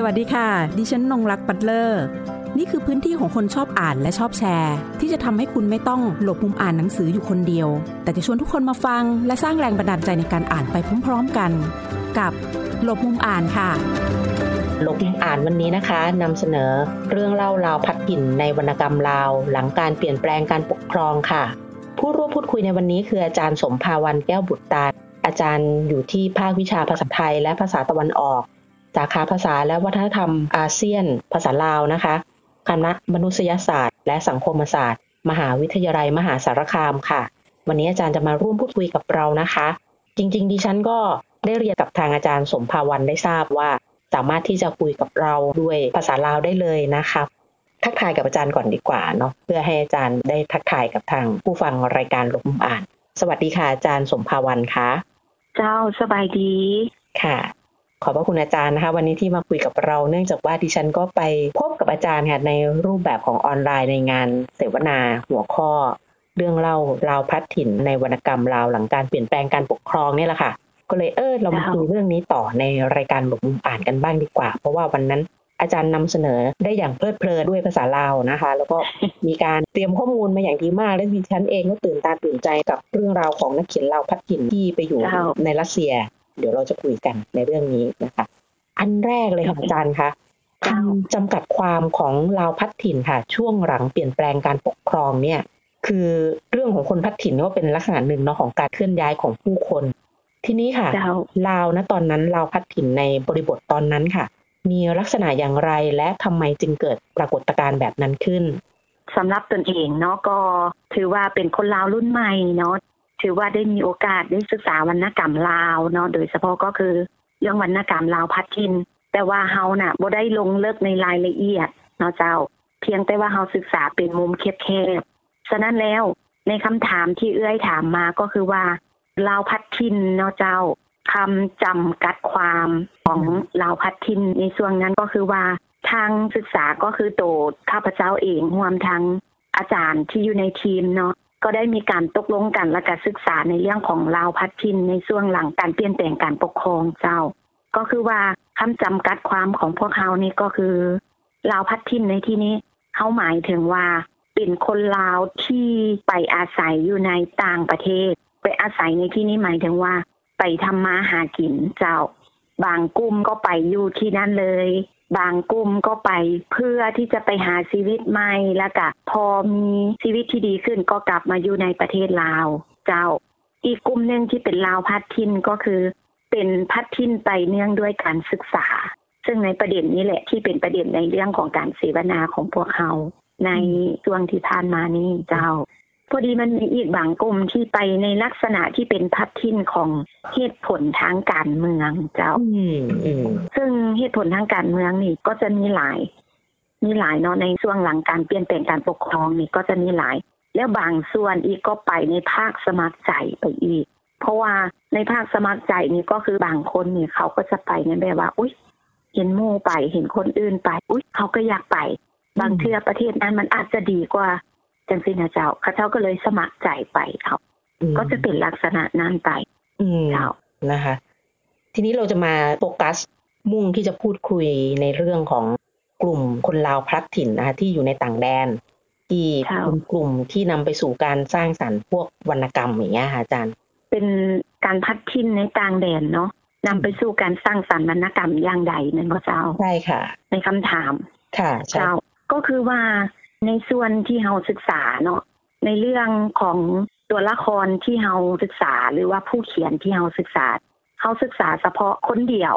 สวัสดีค่ะ ดิฉันนงรักปัตเลอร์ นี่คือพื้นที่ของคนชอบอ่านและชอบแชร์ ที่จะทำให้คุณไม่ต้องหลบมุมอ่านหนังสืออยู่คนเดียว แต่จะชวนทุกคนมาฟัง และสร้างแรงบันดาลใจในการอ่านไปพร้อมๆกัน กับหลบมุมอ่านค่ะหลบมุมอ่านวันนี้นะคะนำเสนอเรื่องเล่าราวพัดถิ่นในวรรณกรรมลาว หลังการเปลี่ยนแปลงการปกครองค่ะ ผู้ร่วมพูดคุยในวันนี้คืออาจารย์สมภาวันแก้วบุตรตาอาจารย์อยู่ที่ภาควิชาภาษาไทยและภาษาตะวันออก สาขาภาษาและวัฒนธรรมอาเซียน ภาษาลาวนะคะ คณะมนุษยศาสตร์ และสังคมศาสตร์ มหาวิทยาลัยมหาสารคามค่ะ วันนี้อาจารย์จะมาร่วมพูดคุยกับเรานะคะ จริง ๆ ดิฉันก็ได้เรียนกับทางอาจารย์สมภาวันได้ทราบว่า สามารถที่จะคุยกับเราด้วยภาษาลาวได้เลยนะคะทักทายกับอาจารย์ก่อนดีกว่าเนาะเพื่อให้อาจารย์ได้ทักทายกับทางผู้ฟังรายการลมอ่าน สวัสดีค่ะอาจารย์สมภาวันคะเจ้าสบายดีค่ะ ขอบพระคุณอาจารย์นะคะ วันนี้ที่มาคุยกับเราเนื่องจากว่าดิฉันก็ไปพบกับอาจารย์ค่ะในรูปแบบของออนไลน์ในงานเสวนาหัวข้อ เรื่องเล่าลาวพัดถิ่นในวรรณกรรมลาวหลังการเปลี่ยนแปลงการปกครองเนี่ยแหละค่ะ ก็เลยเออเรามาคุยเรื่องนี้ต่อในรายการหลบมุมอ่านกันบ้างดีกว่า เพราะว่าวันนั้นอาจารย์นำเสนอได้อย่างเพลิดเพลินด้วยภาษาลาวนะคะ แล้วก็มีการเตรียมข้อมูลมาอย่างดีมาก และดิฉันเองก็ตื่นตาตื่นใจกับเรื่องราวของนักเขียนลาวพัดถิ่นที่ไปอยู่ในรัสเซีย เดี๋ยวเราจะคุยกันในเรื่องนี้นะคะ อันแรกเลยค่ะอาจารย์คะจำกัดความของลาวพัดถิ่นค่ะ ช่วงหลังเปลี่ยนแปลงการปกครองเนี่ย คือเรื่องของคนพัดถิ่นก็เป็นลักษณะหนึ่งเนาะของการเคลื่อนย้ายของผู้คน ทีนี้ค่ะลาวนะตอนนั้นลาวพัดถิ่นในบริบทตอนนั้นค่ะ มีลักษณะอย่างไรและทำไมจึงเกิดปรากฏการณ์แบบนั้นขึ้นสำหรับตนเองเนาะก็ถือว่าเป็นคนลาวรุ่นใหม่เนาะ ถือว่าได้มีโอกาสได้ศึกษาวรรณกรรมลาวเนาะโดยเฉพาะก็คือ เรื่องวรรณกรรมลาวพัดถิ่นแต่ว่าเฮาน่ะบ่ได้ลงเลิกในรายละเอียดเนาะเจ้า เพียงแต่ว่าเฮาศึกษาเป็นมุมแคบๆฉะนั้นแล้วในคำถามที่เอื้อยถามมาก็คือว่าลาวพัดถิ่นเนาะเจ้าคำจำกัดความของลาวพัดถิ่นในส่วนนั้นก็คือว่าทางศึกษาก็คือโตข้าพเจ้าเองรวมทั้งอาจารย์ที่อยู่ในทีมเนาะ ก็ได้มีการตกลงกันและการศึกษาในเรื่องของลาวพัดถิ่นในช่วงหลังการเปลี่ยนแปลงการปกครองเจ้า ก็คือว่าคำจำกัดความของพวกเขานี่ก็คือลาวพัดถิ่นในที่นี้เขาหมายถึงว่าเป็นคนลาวที่ไปอาศัยอยู่ในต่างประเทศ ไปอาศัยในที่นี้หมายถึงว่า ไปทำมาหากินเจ้า บางกลุ่มก็ไปอยู่ที่นั่นเลย บางกลุ่มก็ไปเพื่อที่จะไปหาชีวิตใหม่แล้วก็พอมีชีวิตที่ดีขึ้นก็กลับมาอยู่ในประเทศลาว เจ้า อีกกลุ่มหนึ่งที่เป็นลาวพัดทินก็คือ เป็นพัดทินไปเนื่องด้วยการศึกษา ซึ่งในประเด็นนี้แหละที่เป็นประเด็นในเรื่องของการเสวนาของพวกเขาในช่วงที่ผ่านมานี้เจ้า พอดีมันมีอีกบางกลุ่มที่ไปในลักษณะที่เป็นพัดทินของเหตุผลทางการเมืองเจ้าซึ่งเหตุผลทางการเมืองนี่ก็จะมีหลาย มีหลายเนาะในช่วงหลังการเปลี่ยนแปลงการปกครองนี่ก็จะมีหลาย แล้วบางส่วนอีกก็ไปในภาคสมัครใจไปอีก เพราะว่าในภาคสมัครใจนี่ก็คือบางคนนี่เขาก็จะไปในแบบว่า อุ้ยเห็นมู่ไปเห็นคนอื่นไป อุ้ยเขาก็อยากไป บางเทือประเทศนั้นมันอาจจะดีกว่า จังสินะเจ้าเขาเจ้าก็เลยสมัครใจไปเขาก็จะเป็นลักษณะนั้นไปเจ้านะคะ ทีนี้เราจะมาโฟกัสมุ่งที่จะพูดคุยในเรื่องของกลุ่มคนลาวพลัดถิ่นนะคะที่อยู่ในต่างแดน ที่เป็นกลุ่มที่นำไปสู่การสร้างสรรค์พวกวรรณกรรมอย่างเงี้ยค่ะอาจารย์ เป็นการพัดทินในต่างแดนเนาะนำไปสู่การสร้างสรรค์วรรณกรรมอย่างใดนั่นก็เจ้าใช่ค่ะ ในคำถามค่ะเจ้าก็คือว่า ในส่วนที่เราศึกษาเนาะในเรื่องของตัวละครที่เราศึกษาหรือว่าผู้เขียนที่เราศึกษาเขาศึกษาเฉพาะคนเดียว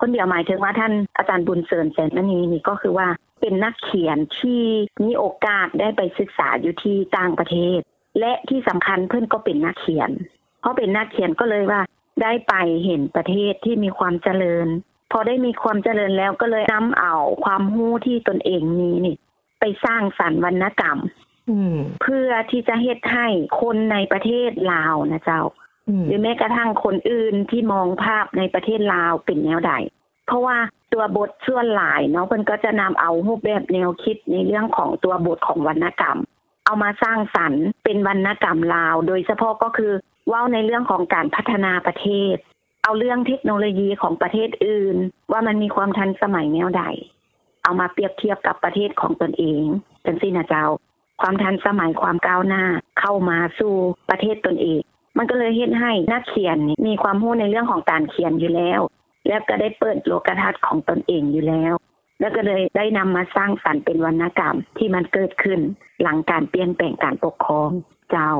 คนเดียวหมายถึงว่าท่านอาจารย์บุญเสริญแสนมณีนี่ก็คือว่าเป็นนักเขียนที่มีโอกาสได้ไปศึกษาอยู่ที่ต่างประเทศ และที่สำคัญเพื่อนก็เป็นนักเขียน เพราะเป็นนักเขียนก็เลยว่าได้ไปเห็นประเทศที่มีความเจริญ พอได้มีความเจริญแล้วก็เลยนำเอาความรู้ที่ตนเองมีนี่ ไปสร้างสรรค์วรรณกรรมเพื่อที่จะเฮ็ดให้คนในประเทศลาวนะเจ้า หรือแม้กระทั่งคนอื่นที่มองภาพในประเทศลาวเป็นแนวใด เพราะว่าตัวบทส่วนหลายเนาะเพิ่นก็จะนำเอารูปแบบแนวคิดในเรื่องของตัวบทของวรรณกรรม เอามาสร้างสรรค์เป็นวรรณกรรมลาว โดยเฉพาะก็คือว่าในเรื่องของการพัฒนาประเทศ เอาเรื่องเทคโนโลยีของประเทศอื่น ว่ามันมีความทันสมัยแนวใด เอามาเปรียบเทียบกับประเทศของตนเองจังซี่นะเจ้า ความทันสมัยความก้าวหน้าเข้ามาสู่ประเทศตนเอง มันก็เลยเฮ็ดให้นักเขียนมีความรู้ในเรื่องของการเขียนอยู่แล้ว แล้วก็ได้เปิดโลกทัศน์ของตนเองอยู่แล้ว แล้วก็เลยได้นำมาสร้างสรรค์เป็นวรรณกรรมที่มันเกิดขึ้น หลังการเปลี่ยนแปลงการปกครองเจ้า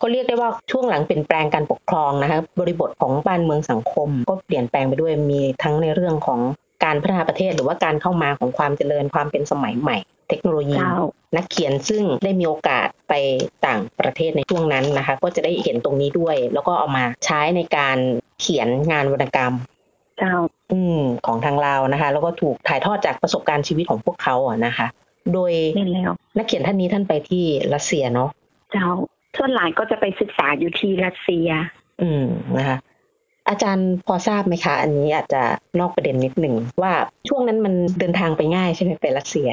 ก็เรียกได้ว่าช่วงหลังเปลี่ยนแปลงการปกครองนะคะบริบทของบ้านเมืองสังคม ก็เปลี่ยนแปลงไปด้วยมีทั้งในเรื่องของ การพัฒนาประเทศหรือว่าการเข้ามาของความเจริญความเป็นสมัยใหม่ เทคโนโลยีเจ้านักเขียนซึ่งได้มีโอกาสไปต่างประเทศในช่วงนั้นนะคะ ก็จะได้เห็นตรงนี้ด้วย แล้วก็เอามาใช้ในการเขียนงานวรรณกรรมเจ้าอืมของทางเรานะคะ แล้วก็ถูกถ่ายทอดจากประสบการณ์ชีวิตของพวกเขาอะนะคะ โดยนี่แล้วนักเขียนท่านนี้ท่านไปที่รัสเซียเนาะเจ้าส่วนหลายก็จะไปศึกษาอยู่ที่รัสเซีย อืมนะคะ อาจารย์พอทราบไหมคะ อันนี้อาจจะนอกประเด็นนิดหนึ่งว่าช่วงนั้นมันเดินทางไปง่ายใช่ไหมไปรัสเซีย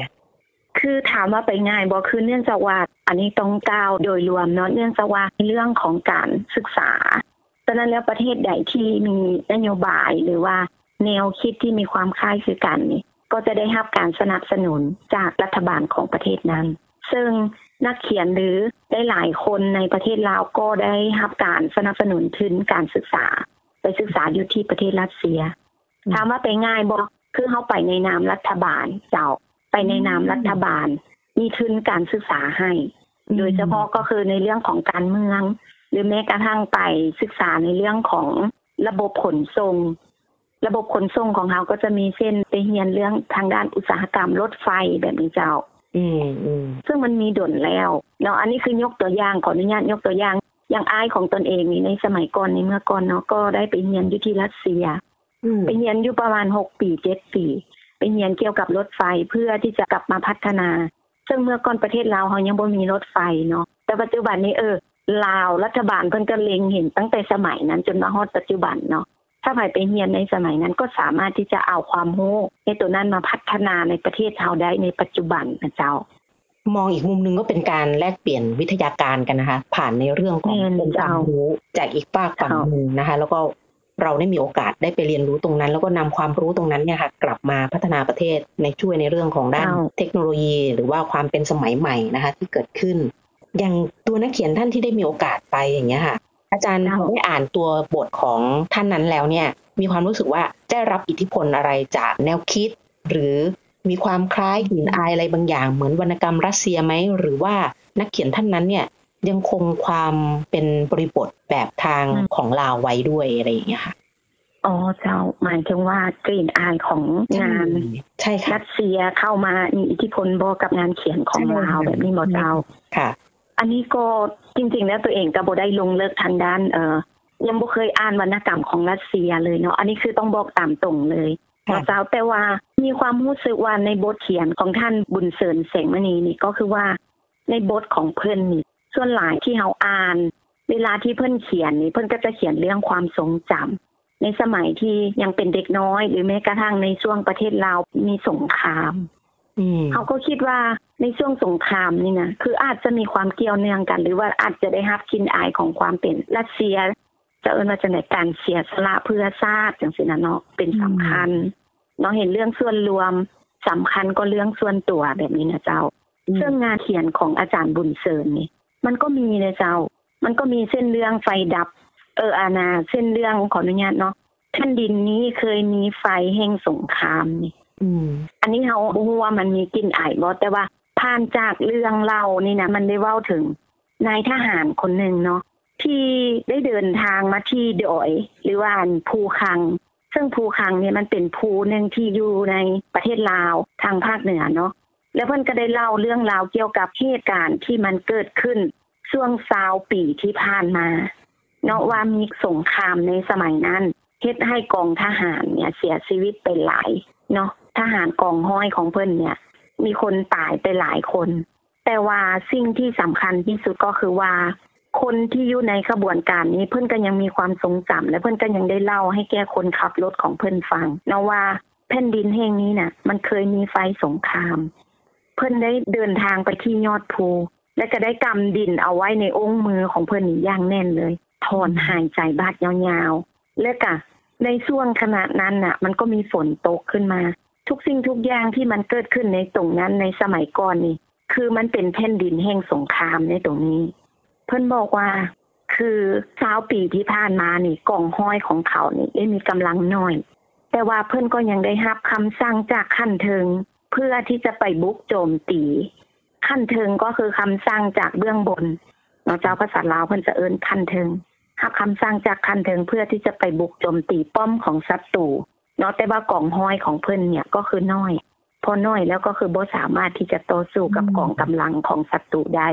คือถามว่าไปง่ายบ่คือเนื่องจากว่าอันนี้ต้องกล่าวโดยรวมเนาะเนื่องจากว่าเรื่องของการศึกษาฉะนั้นแล้วประเทศใดที่มีนโยบายหรือว่าแนวคิดที่มีความคล้ายคือกันนี่ก็จะได้รับการสนับสนุนจากรัฐบาลของประเทศนั้น ซึ่งนักเขียนหรือได้หลายคนในประเทศลาวก็ได้รับการสนับสนุนทุนการศึกษา ไปศึกษาอยู่ที่ประเทศรัสเซียอืมถามว่าไปง่ายบ่คือเข้าไปในนามรัฐบาลเจ้าไปในนามรัฐบาล มีทุนการศึกษาให้ โดยเฉพาะก็คือในเรื่องของการเมือง หรือแม้กระทั่งไปศึกษาในเรื่องของระบบขนส่งระบบขนส่งของเขาก็จะมีเส้นไปเรียนเรื่องทางด้านอุตสาหกรรมรถไฟแบบนี้เจ้า อืมอืมซึ่งมันมีดนแล้วเนาะอันนี้คือยกตัวอย่างขออนุญาตยกตัวอย่าง อย่างอายของตนเองนี่ในสมัยก่อนในเมื่อก่อนเนาะก็ได้ไปเรียนอยู่ที่รัสเซียอืมไปเรียนอยู่ประมาณหกปีเจ็ดปีไปเรียนเกี่ยวกับรถไฟเพื่อที่จะกลับมาพัฒนา ซึ่งเมื่อก่อนประเทศลาวเขายังบ่มีรถไฟเนาะแต่ปัจจุบันนี้เออลาวรัฐบาลเพิ่นก็เล็งเห็นตั้งแต่สมัยนั้นจนมาฮอดปัจจุบันเนาะถ้าใครไปเรียนในสมัยนั้นก็สามารถที่จะเอาความรู้ในตัวนั้นมาพัฒนาในประเทศเราได้ในปัจจุบันนะเจ้า มองอีกมุมหนึ่งก็เป็นการแลกเปลี่ยนวิทยาการกันนะคะ ผ่านในเรื่องของแม่นองค์ความเจ้ารู้จากอีกฝากฝั่งเจ้าหนึ่งนะคะ แล้วก็เราได้มีโอกาสได้ไปเรียนรู้ตรงนั้น แล้วก็นำความรู้ตรงนั้นเนี่ยค่ะ กลับมาพัฒนาประเทศในช่วยในเรื่องของด้านเจ้าเทคโนโลยี หรือว่าความเป็นสมัยใหม่นะคะ ที่เกิดขึ้น อย่างตัวนักเขียนท่านที่ได้มีโอกาสไปอย่างเงี้ยค่ะ อาจารย์เจ้าพอได้อ่านตัวบทของท่านนั้นแล้วเนี่ย มีความรู้สึกว่าได้รับอิทธิพลอะไรจากแนวคิด หรือ มีความคล้ายกลิ่นอายอะไรบางอย่าง เหมือนวรรณกรรมรัสเซียไหมหรือว่านักเขียนท่านนั้นเนี่ยยังคงความเป็นบริบทแบบทางอืมของลาวไว้ด้วยอะไรอย่างเงี้ยค่ะอ๋อเจ้าหมายถึงว่ากลิ่นอายของงานใช่ค่ะรัสเซียเข้ามามีอิทธิพลบ่กับงานเขียนของใช่ลาวแบบนี้บ่เจ้าค่ะ อันนี้ก็จริง ๆ แล้วตัวเองก็บ่ได้ลงเลิกทางด้านเอ่อยังบ่เคยอ่านวรรณกรรมของรัสเซียเลยเนาะอันนี้คือต้องบอกตามตรงเลย ค่ะว่าเจ้าแต่ว่ามีความรู้สึกว่าในบทเขียนของท่านบุญเสริญแสงมณีนี่ก็คือว่า ในบทของเพิ่นนี่ส่วนหลายที่เฮาอ่าน เวลาที่เพิ่นเขียนนี่เพิ่นก็จะเขียนเรื่องความทรงจำในสมัยที่ยังเป็นเด็กน้อย หรือแม้กระทั่งในช่วงประเทศลาวมีสงครามอืมเขาก็คิดว่าในช่วงสงครามนี่นะคืออาจจะมีความเกี่ยวเนื่องกัน หรือว่าอาจจะได้รับกินอายของความเป็นรัสเซีย จะเอิ้นว่าจะในการเสียสละเพื่อชาติจังซี่นะเนาะเป็นสำคัญเนาะเห็นเรื่องส่วนรวมสำคัญก็เรื่องส่วนตัวแบบนี้นะเจ้า ซึ่งงานเขียนของอาจารย์บุญเสริญนี่ มันก็มีเลยเจ้า มันก็มีเส้นเรื่องไฟดับ เอออานาเส้นเรื่องขออนุญาตเนาะแผ่นดินนี้เคยมีไฟแห่งสงครามนี่อืมอันนี้เขาบ่ฮู้ว่ามันมีกลิ่นอายบ่แต่ว่าผ่านจากเรื่องเล่านี่นะมันได้เว้าถึงนายทหารคนหนึ่งเนาะ ที่ได้เดินทางมาที่ดอยหรือว่าภูคัง ซึ่งภูคังเนี่ยมันเป็นภูหนึ่งที่อยู่ในประเทศลาวทางภาคเหนือเนาะแล้วเพิ่อนก็ได้เล่าเรื่องราวเกี่ยวกับเหตุการณ์ที่มันเกิดขึ้นช่วงซาวปีที่ผ่านมา เนาะว่ามีสงครามในสมัยนั้นเฮ็ดให้กองทหารเนี่ยเสียชีวิตไปหลายเนาะทหารกองห้อยของเพิ่นเนี่ย มีคนตายไปหลายคน แต่ว่าสิ่งที่สำคัญที่สุดก็คือว่า คนที่อยู่ในขบวนการนี้เพิ่อนก็ยังมีความทรงจำและเพิ่อนก็ยังได้เล่าให้แก่คนขับรถของเพิ่อนฟังเนาะว่าแผ่นดินแห่งนี้น่ะ มันเคยมีไฟสงคราม เพิ่อนได้เดินทางไปที่ยอดภู และก็ได้กำดินเอาไว้ในองค์มือของเพิ่นนี่อย่างแน่นเลยถอนหายใจบาดยาวๆแล้วก็ในช่วงขณะนั้นน่ะ มันก็มีฝนตกขึ้นมา ทุกสิ่งทุกอย่างที่มันเกิดขึ้นในตรงนั้นในสมัยก่อนนี่ คือมันเป็นแผ่นดินแห่งสงครามในตรงนี้ เพิ่อนบอกว่าคือสาวปีที่ผ่านมานี่กล่องห้อยของเขานี่ได้มีกำลังน้อย แต่ว่าเพิ่อนก็ยังได้รับคำสั่งจากขั้นเทิง เพื่อที่จะไปบุกโจมตีขั้นเทิงก็คือคำสั่งจากเบื้องบนเนาะเจ้าภาษาลาวเพิ่อนจะเอิ้นขั้นเทิงรับคำสั่งจากขั้นเทิงเพื่อที่จะไปบุกโจมตีป้อมของศัตรูเนาะแต่ว่ากล่องห้อยของเพิ่อนเนี่ยก็คือน้อย พอน้อยแล้วก็คือบ่สามารถที่จะต่อสู้กับกองกำลังของศัตรูได้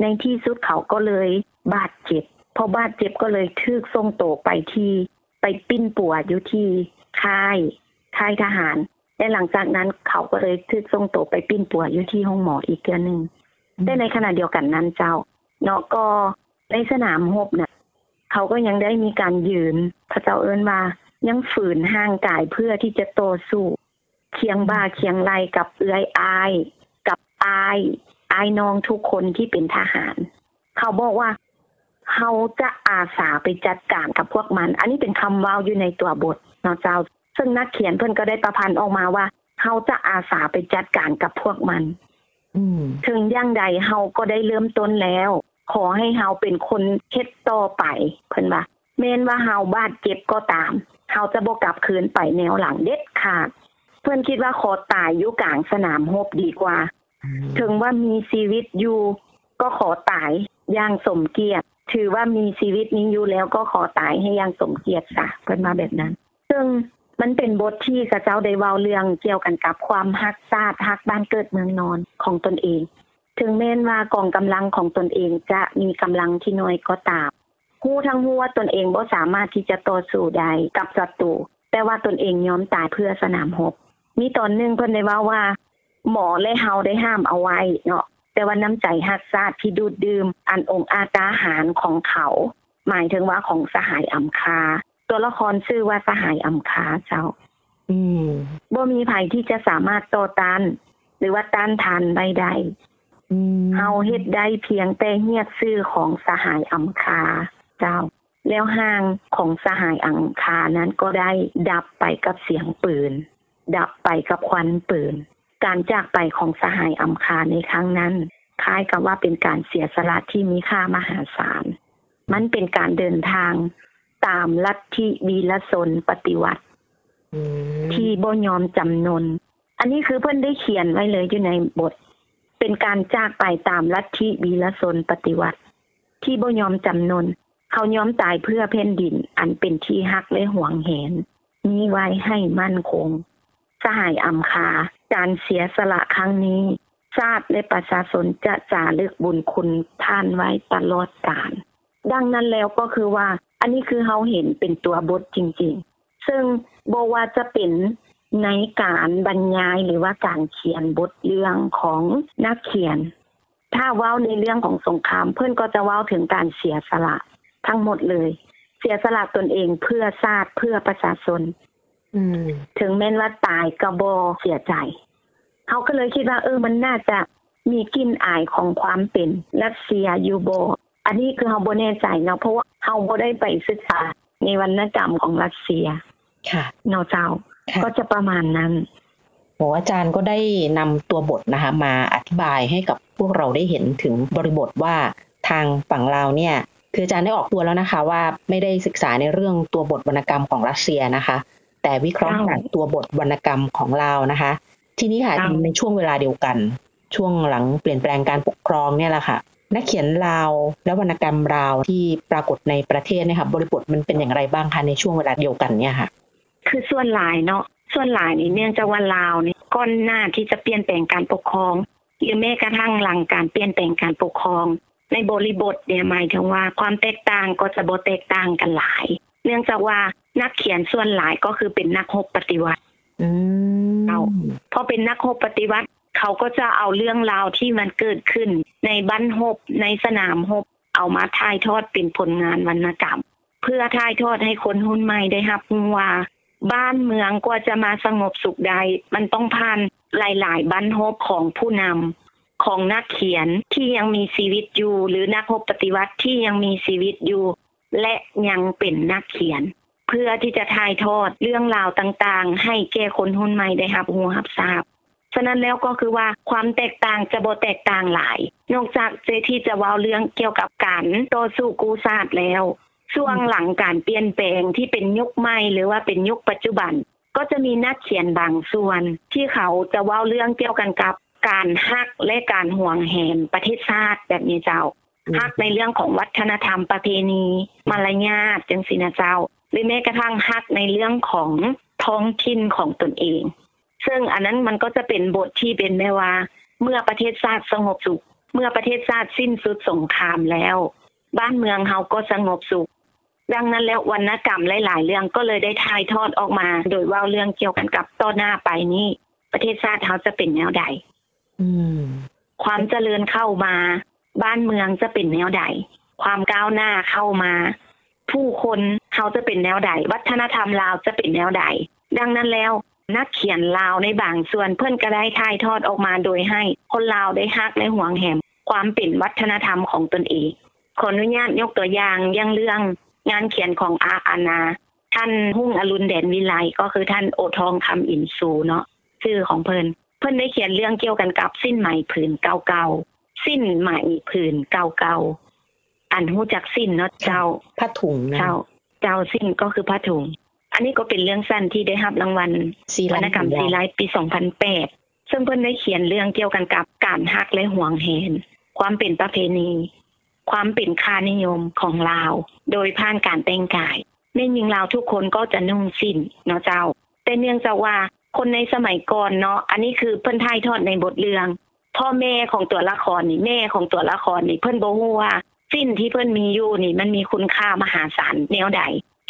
ในที่สุดเขาก็เลยบาดเจ็บพอบาดเจ็บก็เลยทึกส่งโตไปที่ไปปิ้นปัวอยู่ที่ค่ายค่ายทหาร และหลังจากนั้นเขาก็เลยทึกส่งโตไปปิ้นปัวอยู่ที่ห้องหมออีกเดือนหนึ่งแต่ในขณะเดียวกันนั้นเจ้าเนาะก็ในสนามรบเนี่ยเขาก็ยังได้มีการยืน พระเจ้าเอิ้นว่ายังฝืนห่างกายเพื่อที่จะโตสู้เคียงบ่าเคียงไหลกับเอื้อยอาย กับอาย อายน้องทุกคนที่เป็นทหาร เขาบอกว่าเขาจะอาสาไปจัดการกับพวกมัน อันนี้เป็นคำว้าอยู่ในตัวบทเนาะเจ้า ซึ่งนักเขียนเพิ่นก็ได้ประพันธ์ออกมาว่าเขาจะอาสาไปจัดการกับพวกมันอืมถึงอย่างใดเฮาก็ได้เริ่มต้นแล้ว ขอให้เฮาเป็นคนเฮ็ดต่อไปเพิ่นว่าแม้นว่าเฮาบาดเจ็บก็ตามเฮาจะบ่กลับคืนไปแนวหลังเด็ดขาด เพิ่นคิดว่าขอตายอยู่กลางสนามรบดีกว่า ถึงว่ามีชีวิตอยู่ ก็ขอตายอย่างสมเกียรติ ถือว่ามีชีวิตนี้อยู่แล้วก็ขอตายให้อย่างสมเกียรติซะเพิ่นมาแบบนั้น ซึ่งมันเป็นบทที่กระเจ้าได้เว้าเรื่องเกี่ยวกันกับความฮักชาติฮักบ้านเกิดเมืองนอนของตนเอง ถึงแม้นว่ากองกำลังของตนเองจะมีกำลังที่น้อยก็ตามฮู้ทั้งฮู้ว่าตนเองบ่สามารถที่จะต่อสู้ได้กับศัตรูแต่ว่าตนเองยอมตายเพื่อสนามรบมีตอนหนึงเพิ่นได้เว้าว่า หมอและเฮาได้ห้ามเอาไว้เนาะแต่ว่าน้ำใจฮักชาติที่ดูดดื่ม อันองค์อาจาหารของเขา หมายถึงว่าของสหายอำคา ตัวละครชื่อว่าสหายอำคาเจ้า อืมบ่มีภัยที่จะสามารถต่อต้านหรือว่าต้านทานใดใดอืมเฮาเฮ็ดได้เพียงแต่เฮียดชื่อของสหายอำคาเจ้า แล้วห้างของสหายอังคานั้นก็ได้ดับไปกับเสียงปืน ดับไปกับควันปืน การจากไปของสหายอัมคาในครั้งนั้น คล้ายกับว่าเป็นการเสียสละที่มีค่ามหาศาล มันเป็นการเดินทางตามลัทธิวีรสนปฏิวัติอืมที่บ่ยอมจำนน อันนี้คือเพิ่นได้เขียนไว้เลยอยู่ในบท เป็นการจากไปตามลัทธิวีรสนปฏิวัติ ที่บ่ยอมจำนน เขายอมตายเพื่อแผ่นดิน อันเป็นที่ฮักและหวงแหนมีไว้ให้มั่นคง สหายอำคา การเสียสละครั้งนี้ชาติและประชาชนจะจารึกบุญคุณท่านไว้ตลอดกาลดังนั้นแล้วก็คือว่า อันนี้คือเขาเห็นเป็นตัวบทจริง ๆ ซึ่งบว่าจะเป็นในการบรรยายหรือว่าการเขียนบทเรื่องของนักเขียน ถ้าเว้าในเรื่องของสงคราม เพื่อนก็จะเว้าถึงการเสียสละทั้งหมดเลย เสียสละตนเองเพื่อชาติเพื่อประชาชน อืม ถึงแม้นว่าตายก็บ่เสียใจ เขาก็เลยคิดว่า เออมันน่าจะมีกลิ่นอายของความเป็นรัสเซียอยู่บ่อันนี้คือเขาบ่แน่ใจเนาะเพราะว่าเขาบ่ได้ไปศึกษาในวรรณกรรมของรัสเซีย ค่ะเนาะเจ้าค่ะก็จะประมาณนั้นโหอาจารย์ก็ได้นำตัวบทนะคะมาอธิบายให้กับพวกเราได้เห็นถึงบริบทว่าทางฝั่งลาวเนี่ย คืออาจารย์ได้ออกตัวแล้วนะคะว่าไม่ได้ศึกษาในเรื่องตัวบทวรรณกรรมของรัสเซียนะคะ แต่วิเคราะห์อ้าวจากตัวบทวรรณกรรมของลาวนะคะ ทีนี้ค่ะอ้าวในช่วงเวลาเดียวกัน ช่วงหลังเปลี่ยนแปลงการปกครองเนี่ยแหละค่ะ นักเขียนลาวและวรรณกรรมลาวที่ปรากฏในประเทศเนี่ยค่ะบริบทมันเป็นอย่างไรบ้างคะในช่วงเวลาเดียวกันเนี่ยค่ะ คือส่วนหลายเนาะส่วนหลายนี่เนื่องจากว่าลาวนี่ก่อนหน้าที่จะเปลี่ยนแปลงการปกครองหรือแม้กระทั่งหลังการเปลี่ยนแปลงการปกครอง ในบริบทเนี่ยหมายถึงว่าความแตกต่างก็จะบ่แตกต่างกันหลาย เนื่องจากว่านักเขียนส่วนหลายก็คือเป็นนักรบปฏิวัติอืมเอาพอเป็นนักรบปฏิวัติ เขาก็จะเอาเรื่องราวที่มันเกิดขึ้น ในบ้านรบในสนามรบเอามาถ่ายทอดเป็นผลงานวรรณกรรม เพื่อถ่ายทอดให้คนรุ่นใหม่ได้รับรู้ว่า บ้านเมืองกว่าจะมาสงบสุขได้มันต้องผ่านหลาย ๆบ้านรบของผู้นำของนักเขียนที่ยังมีชีวิตอยู่ หรือนักรบปฏิวัติที่ยังมีชีวิตอยู่ และยังเป็นนักเขียน เพื่อที่จะถ่ายทอดเรื่องราวต่างๆ ให้แก่คนรุ่นใหม่ได้รับรู้รับทราบฉะนั้นแล้วก็คือว่าความแตกต่างจะบ่แตกต่างหลาย นอกจากเจที่จะว้าเรื่องเกี่ยวกับการต่อสู้กูศาสตร์แล้ว ช่วงหลังการเปลี่ยนแปลงที่เป็นยุคใหม่หรือว่าเป็นยุคปัจจุบัน ก็จะมีนักเขียนบางส่วน ที่เขาจะว้าเรื่องเกี่ยวกันกับการฮักและการห่วงแหนประเทศชาติแบบนี้เจ้า ฮักในเรื่องของวัฒนธรรมประเพณี มารยาทจังซี่นะเจ้า หรือแม้กระทั่งฮักในเรื่องของท้องถิ่นของตนเอง ซึ่งอันนั้นมันก็จะเป็นบทที่เป็นแม่ว่า เมื่อประเทศชาติสงบสุข เมื่อประเทศชาติสิ้นสุดสงครามแล้ว บ้านเมืองเฮาก็สงบสุข ดังนั้นแล้ววรรณกรรมหลาย ๆ เรื่องก็เลยได้ถ่ายทอดออกมา โดยว่าเรื่องเกี่ยวกันกับต่อหน้าไปนี้ประเทศชาติเฮาจะเป็นแนวใดอืมความเจริญเข้ามา บ้านเมืองจะเป็นแนวใด ความก้าวหน้าเข้ามา ผู้คนเขาจะเป็นแนวใด วัฒนธรรมลาวจะเป็นแนวใด ดังนั้นแล้วนักเขียนลาวในบางส่วนเพื่อนก็ได้ถ่ายทอดออกมาโดยให้ คนลาวได้ฮักและหวงแหม ความเป็นวัฒนธรรมของตนเองขออนุญาตยกตัวอย่างย่งเรื่องงานเขียนของอาอานา ท่านหุ่งอรุณแดนวิไลก็คือท่านโอทองคำอินซูเนาะชื่อของเพิ่นเพิ่นได้เขียนเรื่องเกี่ยวกันกับสิ้นไหมผืนเก่าๆ สิ้นไหมผืนเก่าๆอันฮู้จักสิ้นเนาะเจ้าผ้าถุงนะเจ้า เจ้าสิ้นก็คือผ้าถุง อันนี้ก็เป็นเรื่องสั้นที่ได้รับรางวัลซีวรรณกรรมซีไลท์ปี2008ซึ่งเพิ่นได้เขียนเรื่องเกี่ยวกันกับการฮักและห่วงแหนความเป็นประเพณี ความเป็นค่านิยมของลาว โดยผ่านการแต่งกายแม่หญิงลาวทุกคนก็จะนุ่งสิ้นเนาะเจ้า แต่เนื่องจากว่าคนในสมัยก่อนเนาะอันนี้คือเพิ่นถ่ายทอดในบทเรื่อง พ่อแม่ของตัวละครนี่แม่ของตัวละครนี่เพิ่นบ่ฮู้ว่าสิ้นที่เพิ่อนมีอยู่นี่มันมีคุณค่ามหาศาลแนวใด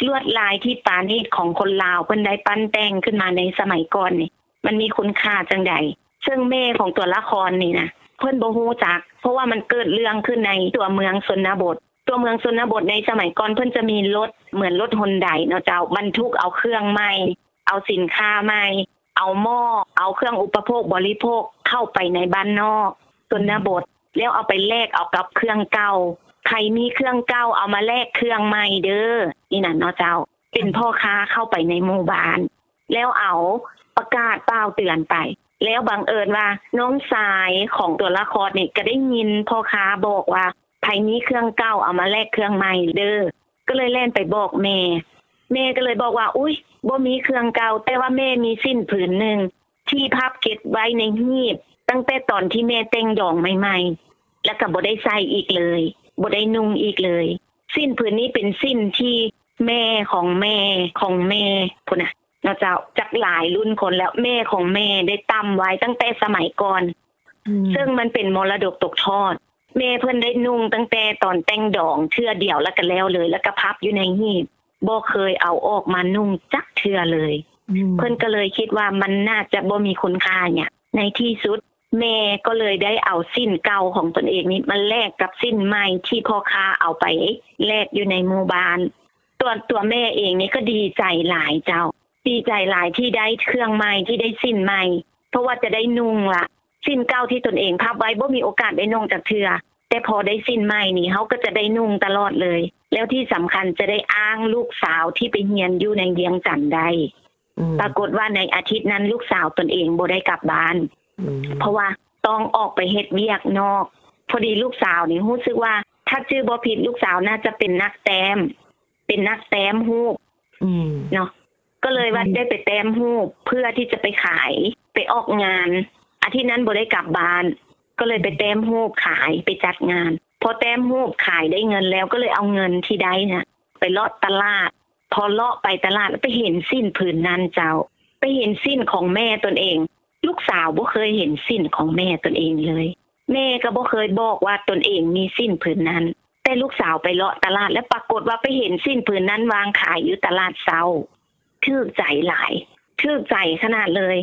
ลวดลายที่ปาณีตของคนลาวเพิ่อนได้ปั้นแต่งขึ้นมาในสมัยก่อนนี่ มันมีคุณค่าจังใดซึ่งแม่ของตัวละครนี่นะเพิ่นบ่ฮู้จัก เพราะว่ามันเกิดเรื่องขึ้นในตัวเมืองชนบท ตัวเมืองชนบทในสมัยก่อนเพิ่อนจะมีรถเหมือนรถฮอนไดเนาะเจ้าบรรทุกเอาเครื่องใหม่เอาสินค้าใหม่ เอาหม้อเอาเครื่องอุปโภคบริโภคเข้าไปในบ้านนอกชนบทแล้วเอาไปแลกเอากับเครื่องเก่าใครมีเครื่องเก่าเอามาแลกเครื่องใหม่เด้อนี่น่ะเนาะเจ้า เป็นพ่อค้าเข้าไปในหมู่บ้าน แล้วเอาประกาศเป้าเตือนไป แล้วบังเอิญว่าน้องสายของตัวละครนี่ก็ได้ยินพ่อค้าบอกว่าไผนี้เครื่องเก่าเอามาแลกเครื่องใหม่เด้อก็เลยแล่นไปบอกแม่แม่ก็เลยบอกว่า อุ้ย บ่มีเครื่องเก่าแต่ว่าแม่มีสิ้นผืนหนึ่งที่พับเก็บไว้ในหีบ ตั้งแต่ตอนที่แม่แต่งดองใหม่ ๆ แล้วก็บ่ได้ใส่อีกเลยบ่ได้นุ่งอีกเลย สิ้นผืนนี้เป็นสิ้นที่แม่ของแม่ของแม่พุ่นน่ะเนาะเจ้าจากหลายรุ่นคนแล้วแม่ของแม่ได้ตำไว้ตั้งแต่สมัยก่อนอืมซึ่งมันเป็นมรดกตกทอด แม่เพิ่นได้นุ่งตั้งแต่ตอนแต่งดองเทื่อเดียวแล้วก็แล้วเลย แล้วก็พับอยู่ในหีบ บ่เคยเอาออกมานุ่งจักเทื่อเลยอืมเพิ่นก็เลยคิดว่ามันน่าจะบ่มีคุณค่าเนี่ย ในที่สุดแม่ก็เลยได้เอาสิ้นเก่าของตนเองนี้มาแลกกับสิ้นใหม่ที่พ่อค้าเอาไปแลกอยู่ในหมู่บ้าน ตัวตัวแม่เองนี่ก็ดีใจหลายเจ้า ดีใจหลายที่ได้เครื่องใหม่ที่ได้สิ้นใหม่ เพราะว่าจะได้นุ่งละสิ้นเก่าที่ตนเองพับไว้บ่มีโอกาสได้นุ่งจากเทือ แต่พอได้สิ้นใหม่นี่เขาก็จะได้นุ่งตลอดเลย แล้วที่สำคัญจะได้อ้างลูกสาวที่ไปเรียนอยู่ในเวียงจันทน์ได้อืมปรากฏว่าในอาทิตย์นั้นลูกสาวตนเองบ่ได้กลับบ้านอืมเพราะว่าต้องออกไปเฮ็ดเวียกนอก พอดีลูกสาวนี่รู้สึกว่า ถ้าชื่อบ่ผิดลูกสาวน่าจะเป็นนักแต้ม เป็นนักแต้มฮูปอืมเนาะก็เลยว่าอืมได้ไปแต้มฮูปเพื่อที่จะไปขายไปออกงานอาทิตย์นั้นบ่ได้กลับบ้าน ก็เลยไปแต้มฮูปขายไปจัดงาน พอแต้มฮูปขายได้เงินแล้วก็เลยเอาเงินที่ได้น่ะ ไปเลาะตลาด พอเลาะไปตลาดไปเห็นสิ้นผืนนั้นเจ้า ไปเห็นสิ้นของแม่ตนเอง ลูกสาวบ่เคยเห็นสิ้นของแม่ตนเองเลย แม่ก็บ่เคยบอกว่าตนเองมีสิ้นผืนนั้น แต่ลูกสาวไปเลาะตลาด และปรากฏว่าไปเห็นสิ้นผืนนั้นวางขายอยู่ตลาดเซาทึกใจหลายทึกใจขนาดเลย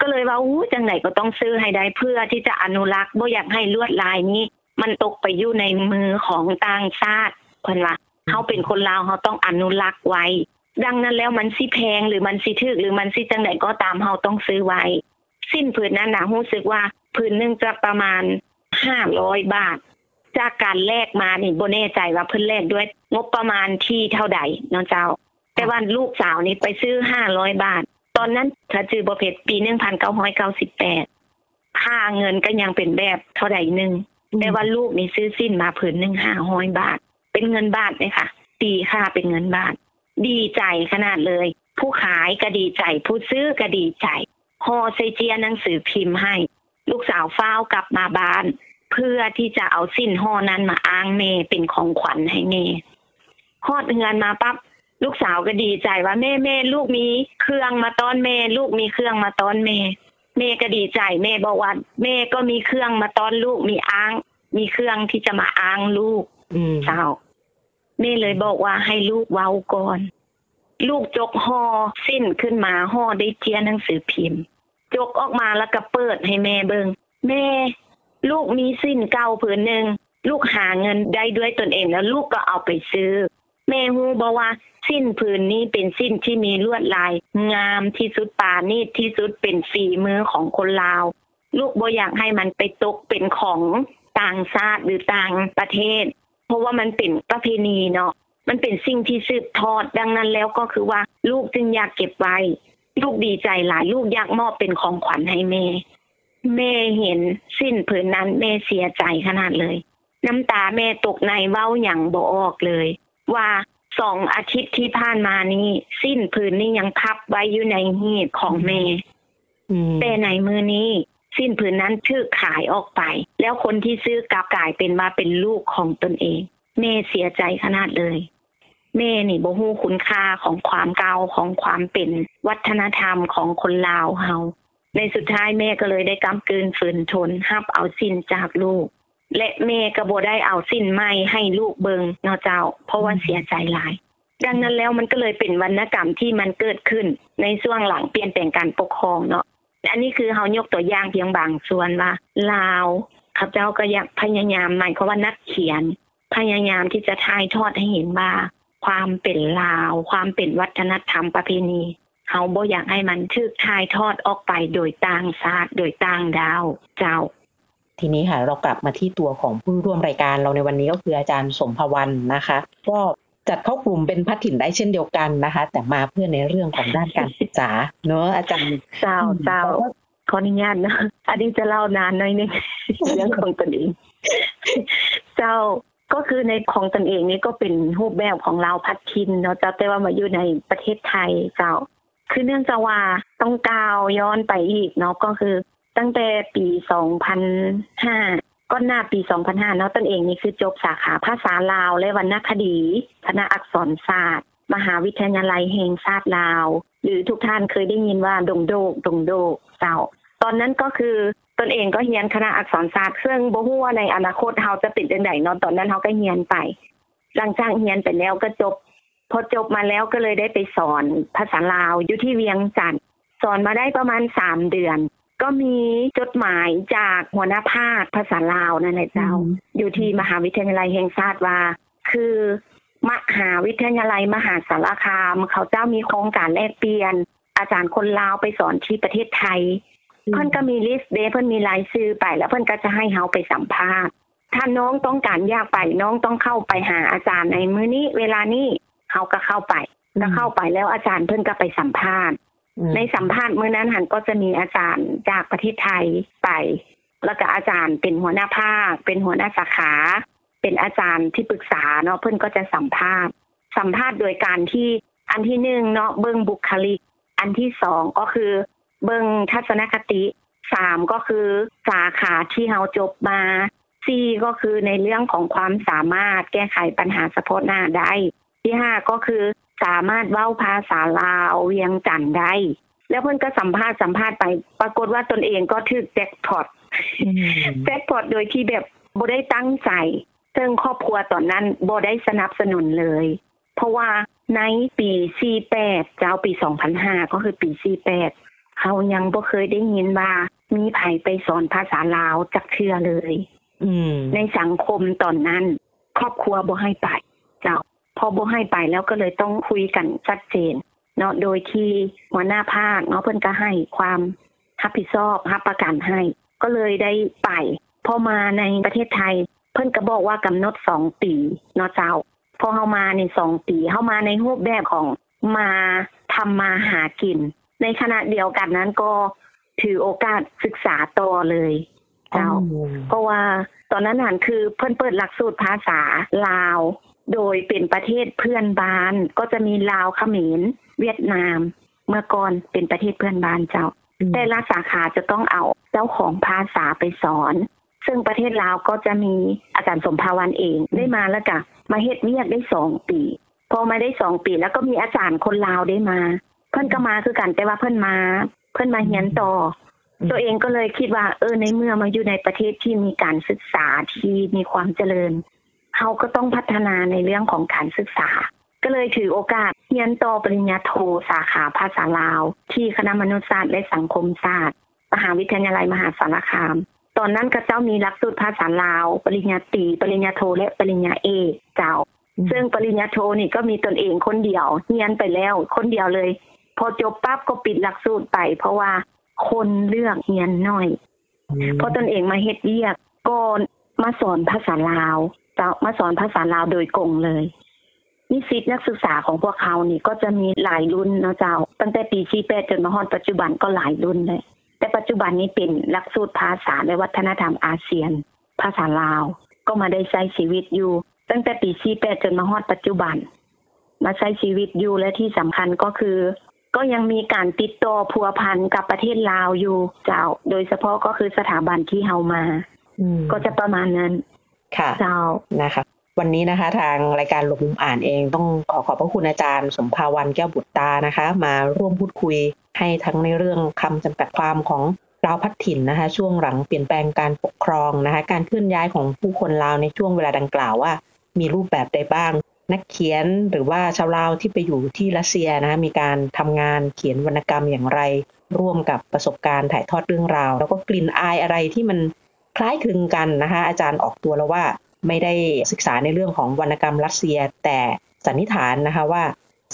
ก็เลยว่าอู้จังไหนก็ต้องซื้อให้ได้เพื่อที่จะอนุรักษ์บ่อยากให้ลวดลายนี้ มันตกไปอยู่ในมือของต่างชาติเพิ่นว่าเฮาเป็นคนลาวเฮาต้องอนุรักษ์ไว้ ดังนั้นแล้วมันสิแพงหรือมันสิถึกหรือมันสิจังไหนก็ตามเฮาต้องซื้อไว้ สิ้นผืนนั้นนะรู้สึกว่าผืนนึงจะประมาณ500บาท จากการแลกมานี่บ่แน่ใจว่าเพิ่นแลกด้วย งบประมาณที่เท่าใดเนาะเจ้า แต่ว่าลูกสาวนี่ไปซื้อห้าร้อยบาท ตอนนั้นถ้าจือบ่ผิดปีหนึ่งพันเก้าร้อยเก้าสิบแปดค่าเงินก็ยังเป็นแบบเท่าใดหนึ่งแต่ว่าลูกนี่ซื้อสิ้นมาผืนหนึ่งห้าร้อยบาท เป็นเงินบาทเลยค่ะตีค่าเป็นเงินบาท ดีใจขนาดเลย ผู้ขายก็ดีใจ ผู้ซื้อก็ดีใจฮอเซเจียหนังสือพิมพ์ให้ ลูกสาวเฝ้าวกลับมาบ้าน เพื่อที่จะเอาสิ้นห่อนั้นมาอ้างเมเป็นของขวัญให้เมฮอดเงินมาปั๊บ ลูกสาวก็ดีใจว่าแม่แม่ลูกมีเครื่องมาต้อนแม่ ลูกมีเครื่องมาต้อนแม่ แม่ก็ดีใจแม่บอกว่าแม่ก็มีเครื่องมาต้อนลูกมีอ้าง มีเครื่องที่จะมาอ้างลูกอืมเจ้าแม่เลยบอกว่าให้ลูกเว้าก่อน ลูกจกห่อสิ้นขึ้นมาห่อได้เจียหนังสือพิมพ์ จกออกมาแล้วก็เปิดให้แม่เบิงแม่ ลูกมีสิ้นเก่าผืนหนึ่งลูกหาเงินได้ด้วยตนเองแล้วลูกก็เอาไปซื้อ แม่ฮู้บอกว่าสิ้นผืนนี้เป็นสิ้นที่มีลวดลาย งามที่สุดปานีตที่สุดเป็นฝีมือของคนลาว ลูกบ่อยากให้มันไปตกเป็นของต่างชาติหรือต่างประเทศ เพราะว่ามันเป็นประเพณีเนาะมันเป็นสิ่งที่สืบทอดดังนั้นแล้วก็คือว่าลูกจึงอยากเก็บไว้ ลูกดีใจหลาย ลูกอยากมอบเป็นของขวัญให้แม่แม่เห็นสิ้นผืนนั้นแม่เสียใจขนาดเลย น้ำตาแม่ตกในเว้าอย่างบ่ออกเลย ว่าสองอาทิตย์ที่ผ่านมานี้ สิ้นผืนนี้ยังพับไว้อยู่ในหีบของแม่อืมแต่ในมือนี้ สิ้นผืนนั้นชื่อขายออกไป แล้วคนที่ซื้อกลับกลายเป็นว่าเป็นลูกของตนเอง แม่เสียใจขนาดเลยแม่นี่บ่ฮู้คุณค่าของความเก่าของความเป็นวัฒนธรรมของคนลาวเฮาในสุดท้ายแม่ก็เลยได้กำกืนฝืนทนรับเอาสิ้นจากลูก และแม่ก็บ่ได้เอาสิ้นไม้ให้ลูกเบิงเนาะเจ้า เพราะว่าเสียใจหลาย ดังนั้นแล้วมันก็เลยเป็นวรรณกรรมที่มันเกิดขึ้น ในช่วงหลังเปลี่ยนแปลงการปกครองเนาะอันนี้คือเฮายกตัวอย่างเพียงบางส่วนว่าลาวข้าพเจ้าก็อยากพยายามหมายความว่านักเขียน พยายามที่จะถ่ายทอดให้เห็นว่า ความเป็นลาว ความเป็นวัฒนธรรมประเพณีเฮาบ่อยากให้มันถูกถ่ายทอดออกไปโดยต่างชาติโดยต่างดาว เจ้า ทีนี้ค่ะเรากลับมาที่ตัวของผู้ร่วมรายการเราในวันนี้ก็คืออาจารย์สมภวันนะคะ ก็จัดเข้ากลุ่มเป็นพัฒถิ่นได้เช่นเดียวกันนะคะ แต่มาเพื่อในเรื่องของด้านการศึกษา เนอะอาจารย์เจ้าเจ้าวขออนุญาตนะอันนี้จะเล่านานหน่อยนึงเรื่องของตนเอง เจ้าก็คือในของตนเองนี่ก็เป็นรูปแบบของเราพัดทินเนาะเจ้าแต่ว่ามาอยู่ในประเทศไทยเจ้า คือเนื่องจากว่าต้องกาวย้อนไปอีกเนาะก็คือ ตั้งแต่ปี2005ก็หน้าปี2005เนาะตนเองนี่คือจบสาขาภาษาลาว และวรรณคดีคณะอักษรศาสตร์ มหาวิทยาลัยแห่งชาติลาว หรือทุกท่านเคยได้ยินว่าดงโดกดงโดกเจ้า ตอนนั้นก็คือตนเองก็เรียนคณะอักษรศาสตร์ซึ่งบ่ฮู้ว่าในอนาคตเฮาจะเป็นจังไดเนาะตอนนั้นเฮาก็เรียนไป หลังจากเรียนไปแล้วก็จบพอจบมาแล้วก็เลยได้ไปสอนภาษาลาวอยู่ที่เวียงจันทร์สอนมาได้ประมาณสามเดือน ก็มีจดหมายจากหัวหน้าภาคภาษาลาวนั่นแหละเจ้า อยู่ที่มหาวิทยาลัยแห่งชาติว่า คือ มหาวิทยาลัยมหาสารคาม เขาเจ้ามีโครงการแลกเปลี่ยน อาจารย์คนลาวไปสอนที่ประเทศไทย เพิ่นก็มีลิสต์เดเพิ่นมีรายชื่อไป แล้วเพิ่นก็จะให้เฮาไปสัมภาษณ์ ถ้าน้องต้องการอยากไปน้องต้องเข้าไปหาอาจารย์ในมื้อนี้ เวลานี้เฮาก็เข้าไปก็เข้าไปแล้วอาจารย์เพิ่นก็ไปสัมภาษณ์อืม ในสัมภาษณ์มื้อนั้นหันก็จะมีอาจารย์จากประเทศไทยไปแล้วก็อาจารย์เป็นหัวหน้าภาค เป็นหัวหน้าสาขา เป็นอาจารย์ที่ปรึกษาเนาะเพิ่อนก็จะสัมภาษณ์ สัมภาษณ์โดยการที่อันที่หนึ่งเนาะเบิ่งบุคลิก อันที่สองก็คือเบิ่งทัศนคติสามก็คือสาขาที่เฮาจบมาสี่ก็คือในเรื่องของความสามารถแก้ไขปัญหาเฉพาะหน้าได้ ที่ห้าก็คือ สามารถเว้าภาษาลาวเวียงจันทน์ได้ แล้วเพิ่นก็สัมภาษณ์สัมภาษณ์ไป ปรากฏว่าตนเองก็ถูกแจ็คพอตอืมแจ็คพอตโดยที่แบบบ่ได้ตั้งใจซึ่งครอบครัวตอนนั้นบ่ได้สนับสนุนเลย เพราะว่าในปี48เจ้าปี 2005 ก็คือปี 48เขายังบ่เคยได้ยินว่ามีไผไปสอนภาษาลาวจักเทื่อเลยอืมในสังคมตอนนั้น ครอบครัวบ่ให้ไปเจ้า พอบ่ให้ไปแล้วก็เลยต้องคุยกันชัดเจนเนาะโดยที่หัวหน้าภาคเนาะเพิ่นก็ให้ความรับผิดชอบรับประกันให้ ก็เลยได้ไปพอมาในประเทศไทย เพิ่นก็บอกว่ากำหนดสองปีเนาะเจ้า พอเฮามาในสองปีเฮามาในรูปแบบของมาทำมาหากิน ในขณะเดียวกันนั้นก็ถือโอกาสศึกษาต่อเลย เจ้า เพราะว่าตอนนั้นหันคือเพิ่นเปิดหลักสูตรภาษาลาว โดยเป็นประเทศเพื่อนบ้าน ก็จะมีลาวเขมรเวียดนาม เมื่อก่อนเป็นประเทศเพื่อนบ้านเจ้า แต่ละสาขาจะต้องเอาเจ้าของภาษาไปสอน ซึ่งประเทศลาวก็จะมีอาจารย์สมภาวันเองได้มาแล้วก็มาเฮ็ดเวียกได้สองปี พอมาได้สองปีแล้วก็มีอาจารย์คนลาวได้มา เพิ่นก็มาคือกันแต่ว่าเพิ่นมา เพิ่นมาเรียนต่อตัวเองก็เลยคิดว่าเออในเมื่อมาอยู่ในประเทศที่มีการศึกษาที่มีความเจริญ เขาก็ต้องพัฒนาในเรื่องของการศึกษา ก็เลยถือโอกาสเรียนต่อปริญญาโทสาขาภาษาลาว ที่คณะมนุษยศาสตร์และสังคมศาสตร์ มหาวิทยาลัยมหาสารคาม ตอนนั้นก็เจ้ามีหลักสูตรภาษาลาว ปริญญาตรีปริญญาโทและปริญญาเอกเจ้า ซึ่งปริญญาโทนี่ก็มีตนเองคนเดียวเรียนไปแล้ว คนเดียวเลย พอจบปั๊บก็ปิดหลักสูตรไป เพราะว่าคนเลือกเรียนน้อยเพราะตนเองมาเฮ็ดเวียกก็มาสอนภาษาลาวเจ้า มาสอนภาษาลาวโดยกงเลยนิสิตนักศึกษาของพวกเขานี่ก็จะมีหลายรุ่นเนาะเจ้า ตั้งแต่ปี48จนมาฮอดปัจจุบันก็หลายรุ่นเลย แต่ปัจจุบันนี้เป็นหลักสูตรภาษาและวัฒนธรรมอาเซียน ภาษาลาว ก็มาได้ใช้ชีวิตอยู่ ตั้งแต่ปี48จนมาฮอดปัจจุบัน มาใช้ชีวิตอยู่และที่สำคัญก็คือ ก็ยังมีการติดต่อพัวพันกับประเทศลาวอยู่เจ้า โดยเฉพาะก็คือสถาบันที่เฮามา ก็จะประมาณนั้น ค่ะเจ้านะคะวันนี้นะคะทางรายการหลบมุมอ่านเองต้องขอขอบพระคุณอาจารย์ สมภาวันแก้วบุตรตานะคะ มาร่วมพูดคุยให้ทั้งในเรื่องคำจำกัดความของลาวพัดถิ่นนะคะ ช่วงหลังเปลี่ยนแปลงการปกครองนะคะ การเคลื่อนย้ายของผู้คนลาวในช่วงเวลาดังกล่าวว่า มีรูปแบบใดบ้าง นักเขียนหรือว่าชาวลาวที่ไปอยู่ที่รัสเซียนะคะมีการทำงานเขียนวรรณกรรมอย่างไร ร่วมกับประสบการณ์ถ่ายทอดเรื่องราว แล้วก็กลิ่นอายอะไรที่มัน คล้ายคลึงกันนะคะ อาจารย์ออกตัวแล้วว่าไม่ได้ศึกษาในเรื่องของวรรณกรรมรัสเซีย แต่สันนิษฐานนะคะว่า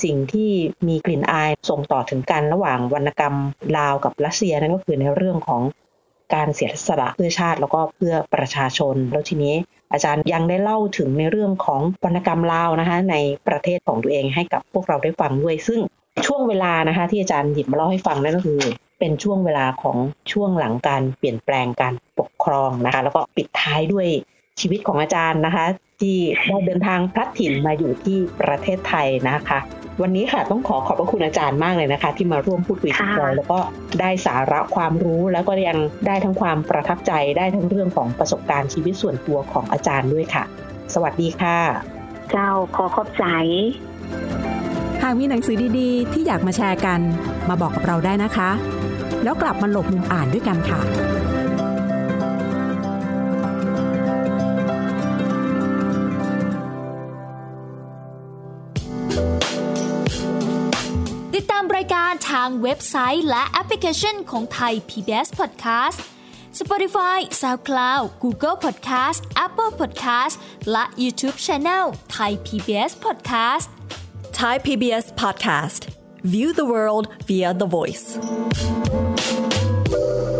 สิ่งที่มีกลิ่นอายส่งต่อถึงกันระหว่างวรรณกรรมลาวกับรัสเซียนั่นก็คือในเรื่องของการเสียสละเพื่อชาติแล้วก็เพื่อประชาชน แล้วทีนี้อาจารย์ยังได้เล่าถึงในเรื่องของวรรณกรรมลาวนะคะในประเทศของตัวเองให้กับพวกเราได้ฟังด้วย ซึ่งช่วงเวลานะคะที่อาจารย์หยิบมาเล่าให้ฟังนั่นก็คือ เป็นช่วงเวลาของช่วงหลังการเปลี่ยนแปลงการปกครองนะคะ แล้วก็ปิดท้ายด้วยชีวิตของอาจารย์นะคะ ที่ได้เดินทางพลัดถิ่นมาอยู่ที่ประเทศไทยนะคะ วันนี้ค่ะต้องขอขอบพระคุณอาจารย์มากเลยนะคะ ที่มาร่วมพูดคุยกับเราแล้วก็ได้สาระความรู้แล้วก็ยังได้ทั้งความประทับใจได้ทั้งเรื่องของประสบการณ์ชีวิตส่วนตัวของอาจารย์ด้วยค่ะ สวัสดีค่ะ เจ้าขอขอบใจหากมีหนังสือดีๆ ที่อยากมาแชร์กัน มาบอกกับเราได้นะคะ แล้วกลับมาหลบมุมอ่านด้วยกันค่ะติดตามรายการทางเว็บไซต์และแอปพลิเคชันของไทย PBS Podcast Spotify SoundCloud Google Podcast Apple Podcast และ YouTube Channel Thai PBS Podcast Thai PBS Podcast. View the world via the voice. you